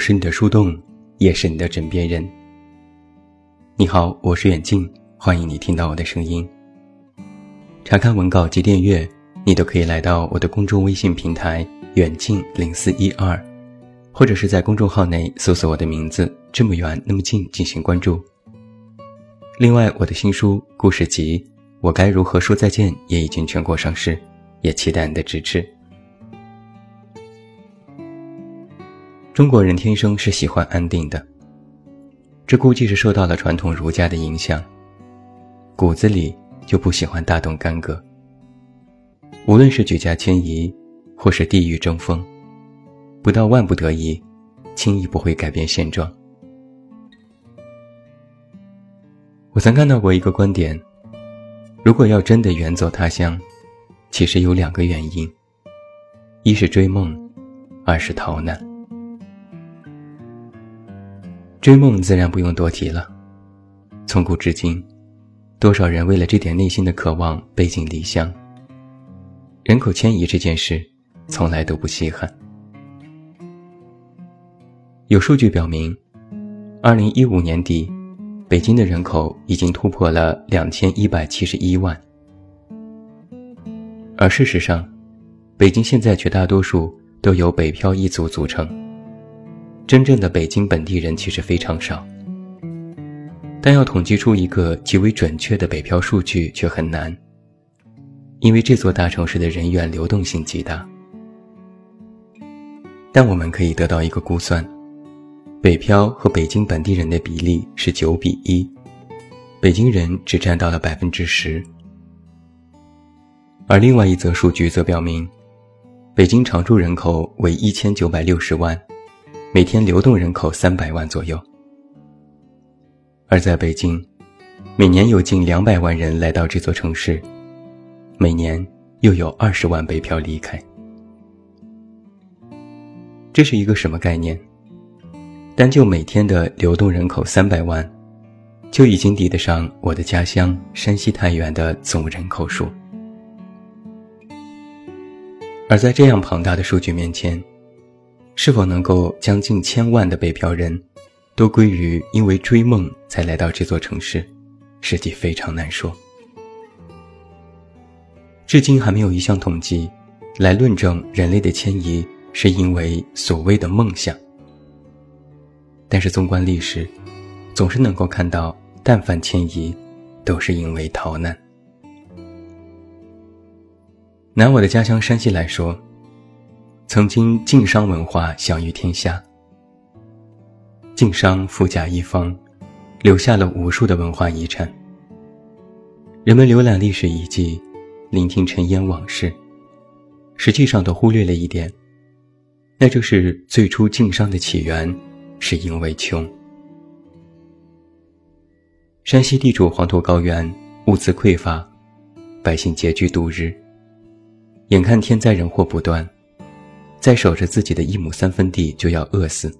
是你的树洞，也是你的枕边人。你好，我是远近，欢迎你听到我的声音。查看文稿及订阅，你都可以来到我的公众微信平台“远近零四一二”，或者是在公众号内搜索我的名字“这么远那么近”进行关注。另外，我的新书故事集《我该如何说再见》也已经全国上市，也期待你的支持。中国人天生是喜欢安定的，这估计是受到了传统儒家的影响，骨子里就不喜欢大动干戈。无论是举家迁移，或是地域争锋，不到万不得已，轻易不会改变现状。我曾看到过一个观点：如果要真的远走他乡，其实有两个原因，一是追梦，二是逃难。追梦自然不用多提了，从古至今，多少人为了这点内心的渴望背井离乡。人口迁移这件事，从来都不稀罕。有数据表明，二零一五年底，北京的人口已经突破了两千一百七十一万，而事实上，北京现在绝大多数都由北漂一族组成。真正的北京本地人其实非常少，但要统计出一个极为准确的北漂数据却很难，因为这座大城市的人员流动性极大。但我们可以得到一个估算：北漂和北京本地人的比例是九比一，北京人只占到了百分之十。而另外一则数据则表明，北京常住人口为一千九百六十万。每天流动人口三百万左右，而在北京，每年有近两百万人来到这座城市，每年又有二十万北漂离开。这是一个什么概念？单就每天的流动人口三百万，就已经抵得上我的家乡山西太原的总人口数。而在这样庞大的数据面前，是否能够将近千万的北漂人，都归于因为追梦才来到这座城市，实际非常难说。至今还没有一项统计，来论证人类的迁移是因为所谓的梦想。但是纵观历史，总是能够看到，但凡迁移，都是因为逃难。拿我的家乡山西来说。曾经晋商文化享誉天下，晋商富甲一方，留下了无数的文化遗产。人们浏览历史遗迹，聆听尘烟往事，实际上都忽略了一点，那就是最初晋商的起源是因为穷。山西地处黄土高原，物资匮乏，百姓拮据度日，眼看天灾人祸不断。在守着自己的一亩三分地就要饿死，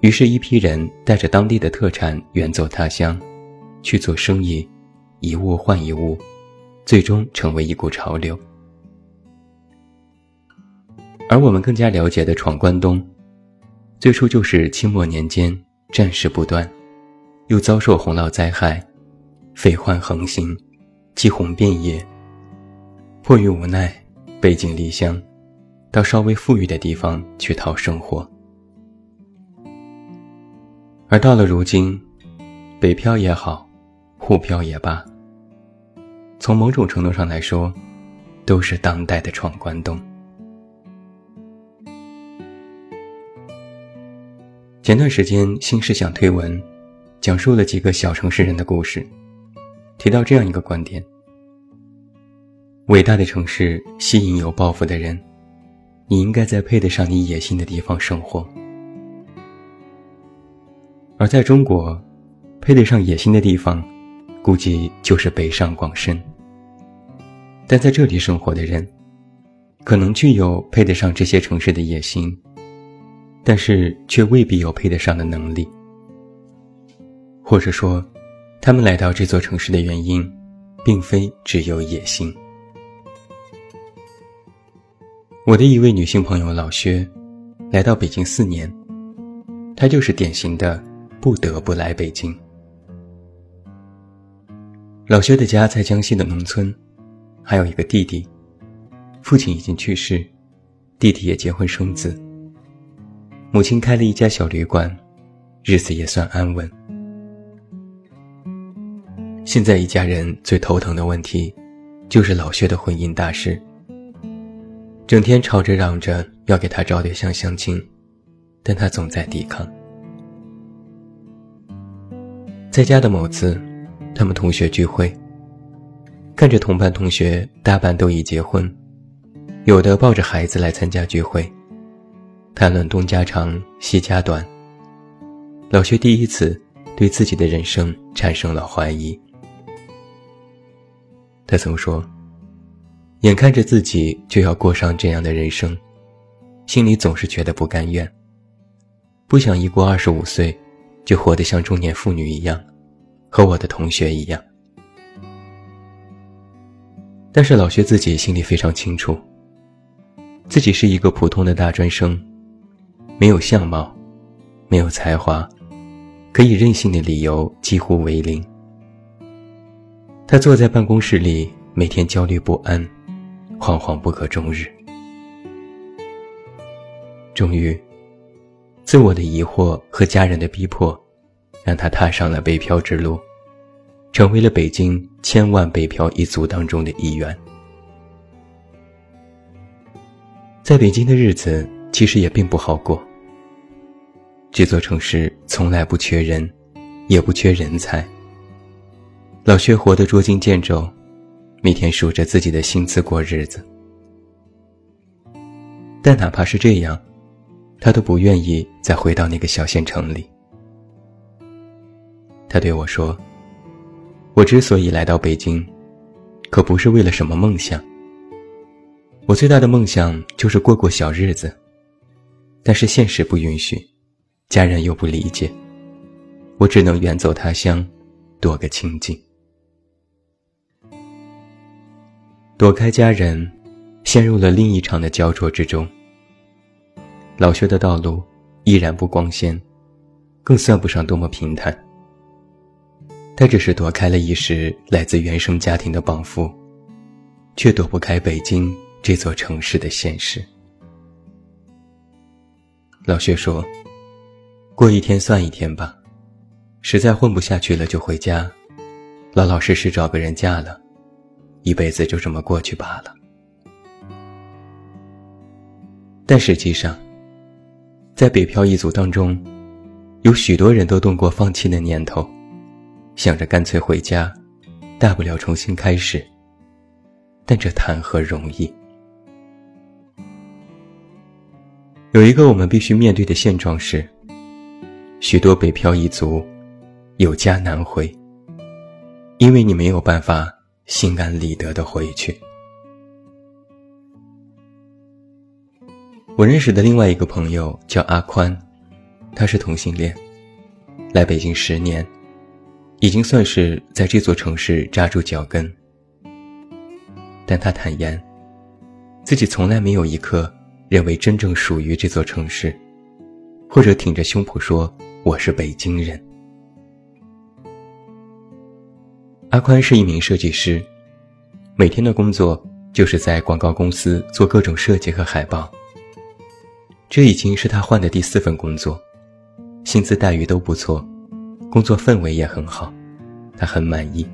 于是，一批人带着当地的特产远走他乡，去做生意，一物换一物，最终成为一股潮流。而我们更加了解的闯关东，最初就是清末年间战事不断，又遭受洪涝灾害，匪患横行，饥洪遍野，迫于无奈，背井离乡。到稍微富裕的地方去讨生活，而到了如今，北漂也好，沪漂也罢，从某种程度上来说，都是当代的闯关东。前段时间，新事想推文讲述了几个小城市人的故事，提到这样一个观点：伟大的城市吸引有抱负的人。你应该在配得上你野心的地方生活，而在中国，配得上野心的地方，估计就是北上广深。但在这里生活的人，可能具有配得上这些城市的野心，但是却未必有配得上的能力，或者说，他们来到这座城市的原因，并非只有野心。我的一位女性朋友老薛，来到北京四年，她就是典型的不得不来北京。老薛的家在江西的农村，还有一个弟弟，父亲已经去世，弟弟也结婚生子，母亲开了一家小旅馆，日子也算安稳。现在一家人最头疼的问题，就是老薛的婚姻大事。整天吵着嚷着要给他找对象相亲，但他总在抵抗。在家的某次，他们同学聚会，看着同班同学大半都已结婚，有的抱着孩子来参加聚会，谈论东家长西家短。老薛第一次对自己的人生产生了怀疑。他曾说：“眼看着自己就要过上这样的人生，心里总是觉得不甘愿。不想一过二十五岁，就活得像中年妇女一样，和我的同学一样。”但是老薛自己心里非常清楚，自己是一个普通的大专生，没有相貌，没有才华，可以任性的理由几乎为零。他坐在办公室里，每天焦虑不安，惶惶不可终日。终于，自我的疑惑和家人的逼迫，让他踏上了北漂之路，成为了北京千万北漂一族当中的一员。在北京的日子其实也并不好过。这座城市从来不缺人，也不缺人才。老薛活得捉襟见肘，每天数着自己的薪资过日子。但哪怕是这样，他都不愿意再回到那个小县城里。他对我说：“我之所以来到北京，可不是为了什么梦想。我最大的梦想就是过过小日子，但是现实不允许，家人又不理解，我只能远走他乡，躲个清静。”躲开家人，陷入了另一场的焦灼之中。老薛的道路依然不光鲜，更算不上多么平坦。他只是躲开了一时来自原生家庭的绑缚，却躲不开北京这座城市的现实。老薛说：“过一天算一天吧，实在混不下去了就回家，老老实实找个人嫁了。”一辈子就这么过去罢了。但实际上，在北漂一族当中，有许多人都动过放弃的念头，想着干脆回家，大不了重新开始。但这谈何容易？有一个我们必须面对的现状是，许多北漂一族有家难回，因为你没有办法。心安理得的回去。我认识的另外一个朋友叫阿宽，他是同性恋，来北京十年，已经算是在这座城市扎住脚跟。但他坦言，自己从来没有一刻认为真正属于这座城市，或者挺着胸脯说我是北京人。阿宽是一名设计师，每天的工作就是在广告公司做各种设计和海报。这已经是他换的第四份工作，薪资待遇都不错，工作氛围也很好，他很满意。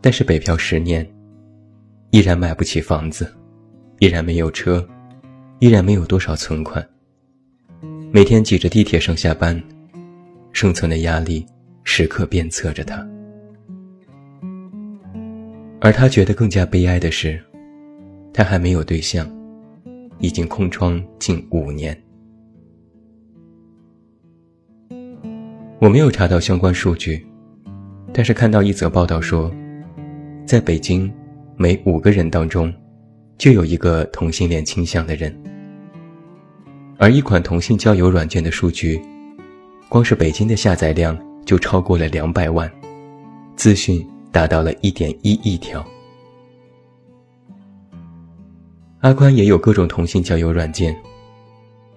但是北漂十年，依然买不起房子，依然没有车，依然没有多少存款，每天挤着地铁上下班，生存的压力。时刻鞭策着他，而他觉得更加悲哀的是，他还没有对象，已经空窗近五年。我没有查到相关数据，但是看到一则报道说，在北京，每五个人当中，就有一个同性恋倾向的人。而一款同性交友软件的数据，光是北京的下载量。就超过了两百万，资讯达到了一点一亿条。阿宽也有各种同性交友软件，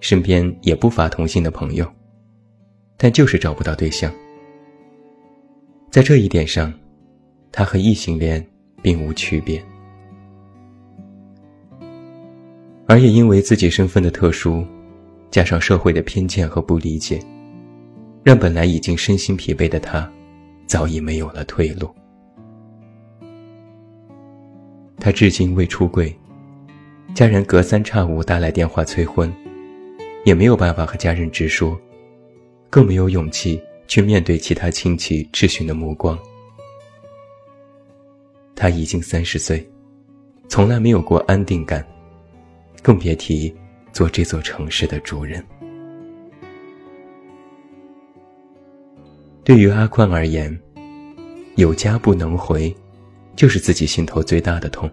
身边也不乏同性的朋友，但就是找不到对象。在这一点上，他和异性恋并无区别。而也因为自己身份的特殊，加上社会的偏见和不理解，让本来已经身心疲惫的他，早已没有了退路。他至今未出柜，家人隔三差五打来电话催婚，也没有办法和家人直说，更没有勇气去面对其他亲戚质询的目光。他已经三十岁，从来没有过安定感。更别提做这座城市的主人。对于阿宽而言，有家不能回，就是自己心头最大的痛。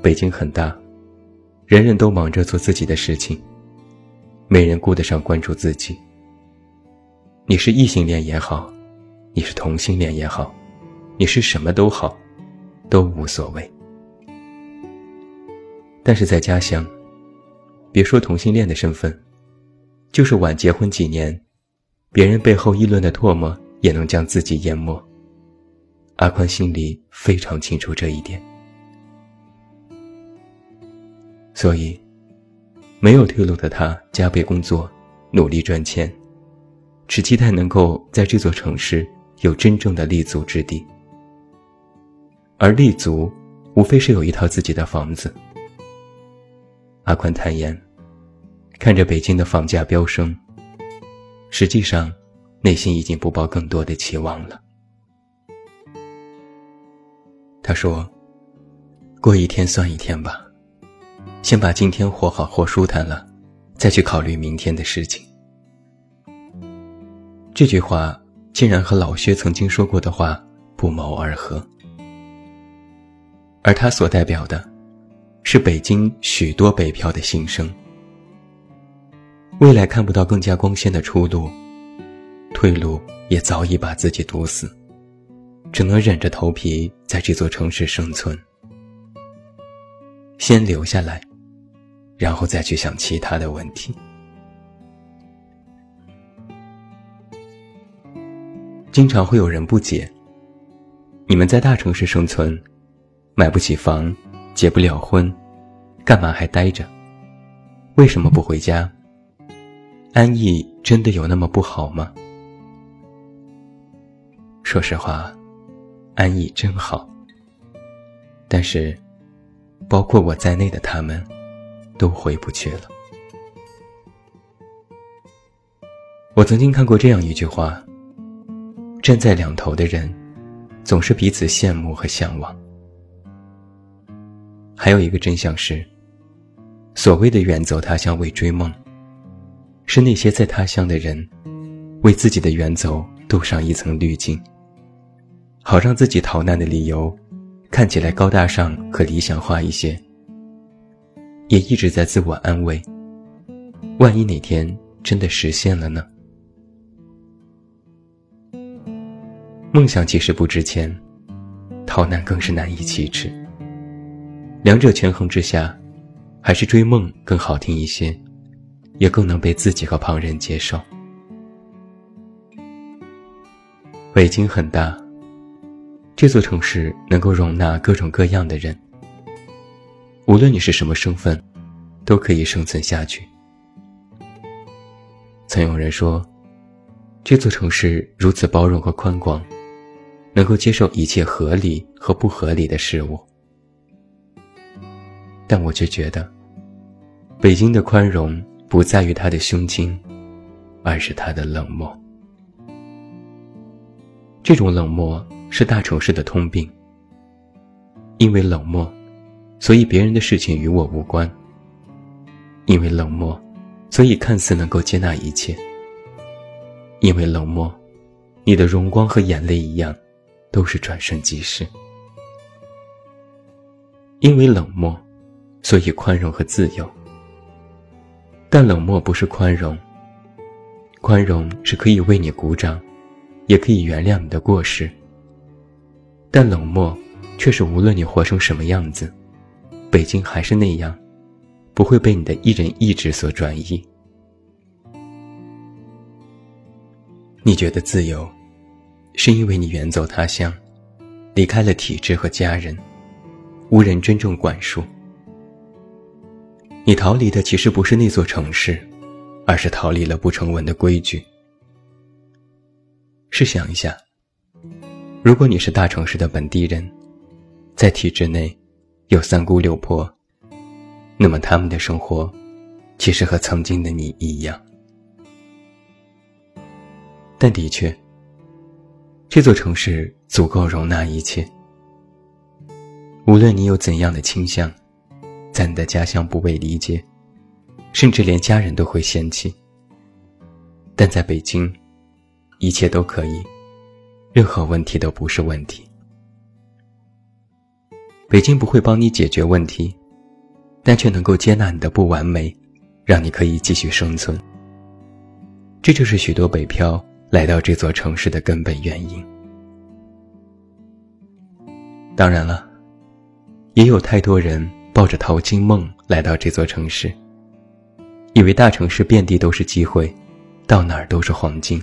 北京很大，人人都忙着做自己的事情，没人顾得上关注自己。你是异性恋也好，你是同性恋也好，你是什么都好，都无所谓。但是在家乡，别说同性恋的身份，就是晚结婚几年，别人背后议论的唾沫也能将自己淹没。阿宽心里非常清楚这一点，所以，没有退路的他加倍工作，努力赚钱，只期待能够在这座城市有真正的立足之地。而立足，无非是有一套自己的房子。阿宽坦言，看着北京的房价飙升，实际上，内心已经不抱更多的期望了。他说：“过一天算一天吧，先把今天活好活舒坦了，再去考虑明天的事情。”这句话竟然和老薛曾经说过的话不谋而合，而他所代表的。是北京许多北漂的心声。未来看不到更加光鲜的出路，退路也早已把自己堵死，只能忍着头皮在这座城市生存。先留下来，然后再去想其他的问题。经常会有人不解：你们在大城市生存，买不起房。结不了婚，干嘛还待着？为什么不回家？安逸真的有那么不好吗？说实话，安逸真好。但是，包括我在内的他们，都回不去了。我曾经看过这样一句话：站在两头的人，总是彼此羡慕和向往。还有一个真相是，所谓的远走他乡为追梦，是那些在他乡的人，为自己的远走镀上一层滤镜，好让自己逃难的理由看起来高大上和理想化一些，也一直在自我安慰：万一哪天真的实现了呢？梦想其实不值钱，逃难更是难以启齿。两者权衡之下，还是追梦更好听一些，也更能被自己和旁人接受。北京很大，这座城市能够容纳各种各样的人，无论你是什么身份，都可以生存下去。曾有人说，这座城市如此包容和宽广，能够接受一切合理和不合理的事物。但我却觉得，北京的宽容不在于他的胸襟，而是他的冷漠。这种冷漠是大城市的通病。因为冷漠，所以别人的事情与我无关；因为冷漠，所以看似能够接纳一切；因为冷漠，你的荣光和眼泪一样，都是转瞬即逝；因为冷漠。所以宽容和自由，但冷漠不是宽容。宽容是可以为你鼓掌，也可以原谅你的过失。但冷漠却是无论你活成什么样子，北京还是那样，不会被你的一人意志所转移。你觉得自由，是因为你远走他乡，离开了体制和家人，无人真正管束。你逃离的其实不是那座城市，而是逃离了不成文的规矩。试想一下，如果你是大城市的本地人，在体制内有三姑六婆，那么他们的生活，其实和曾经的你一样。但的确，这座城市足够容纳一切。无论你有怎样的倾向，在你的家乡不被理解，甚至连家人都会嫌弃。但在北京，一切都可以，任何问题都不是问题。北京不会帮你解决问题，但却能够接纳你的不完美，让你可以继续生存。这就是许多北漂。来到这座城市的根本原因。当然了，也有太多人抱着淘金梦来到这座城市，以为大城市遍地都是机会，到哪儿都是黄金。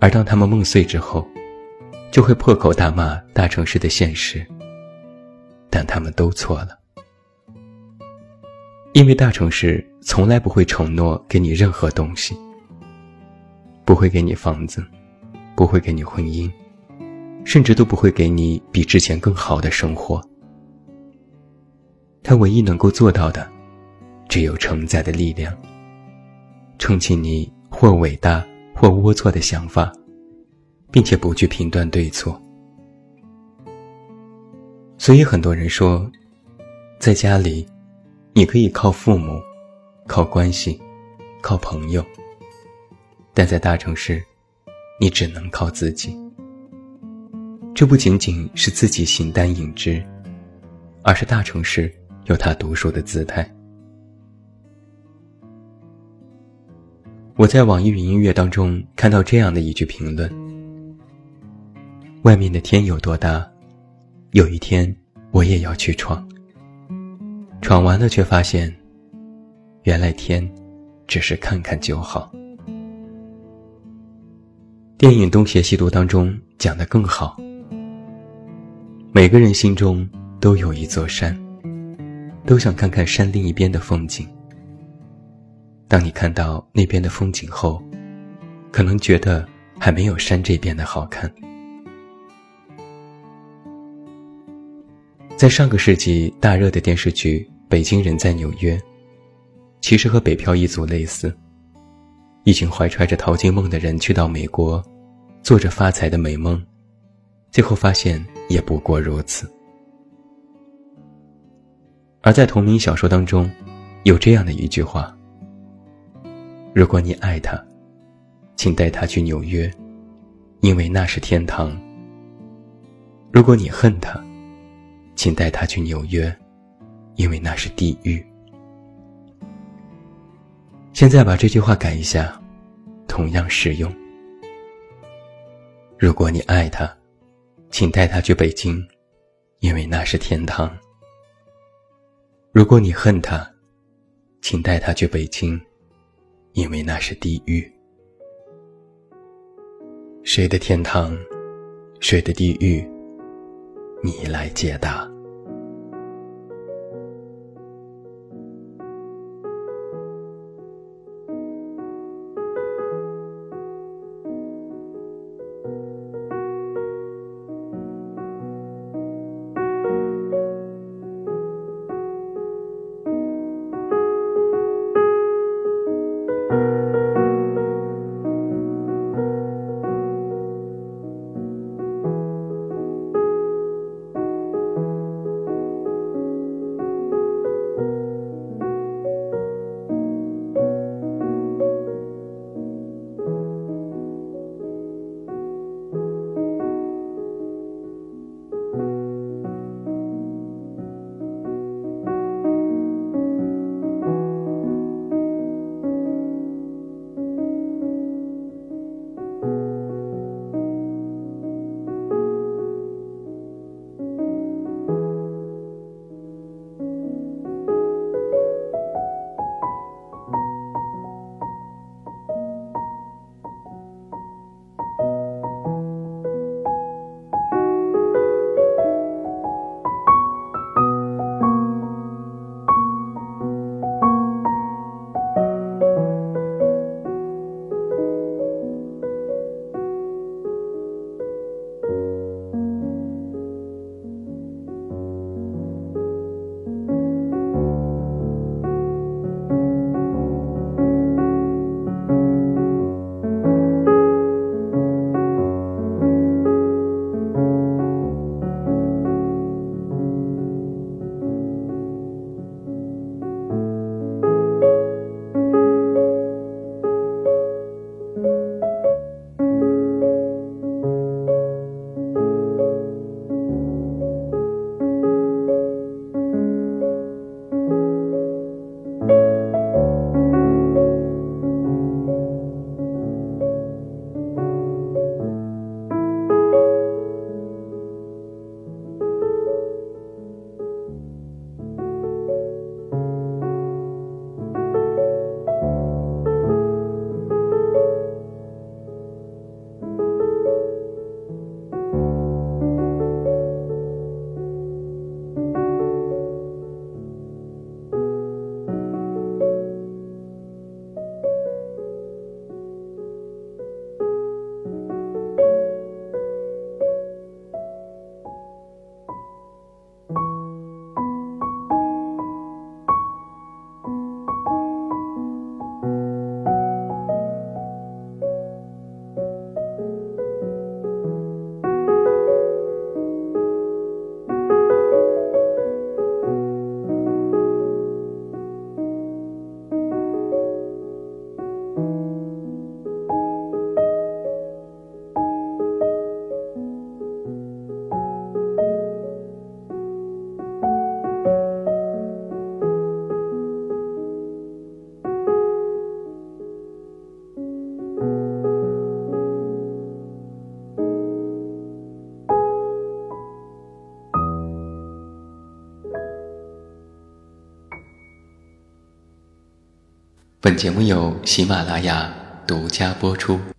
而当他们梦碎之后，就会破口大骂大城市的现实。但他们都错了，因为大城市从来不会承诺给你任何东西。不会给你房子，不会给你婚姻，甚至都不会给你比之前更好的生活。他唯一能够做到的，只有承载的力量，撑起你或伟大或龌龊的想法，并且不去评断对错。所以很多人说，在家里，你可以靠父母，靠关系，靠朋友。但在大城市，你只能靠自己。这不仅仅是自己形单影只，而是大城市有他独属的姿态。我在网易云音乐当中看到这样的一句评论：“外面的天有多大，有一天我也要去闯。闯完了，却发现，原来天，只是看看就好。”电影《东邪西毒》当中讲的更好。每个人心中都有一座山，都想看看山另一边的风景。当你看到那边的风景后，可能觉得还没有山这边的好看。在上个世纪大热的电视剧《北京人在纽约》，其实和北漂一族类似。一群怀揣着淘金梦的人去到美国，做着发财的美梦，最后发现也不过如此。而在同名小说当中，有这样的一句话：“如果你爱他，请带他去纽约，因为那是天堂；如果你恨他，请带他去纽约，因为那是地狱。”现在把这句话改一下，同样适用。如果你爱他，请带他去北京，因为那是天堂；如果你恨他，请带他去北京，因为那是地狱。谁的天堂，谁的地狱，你来解答。本节目由喜马拉雅独家播出。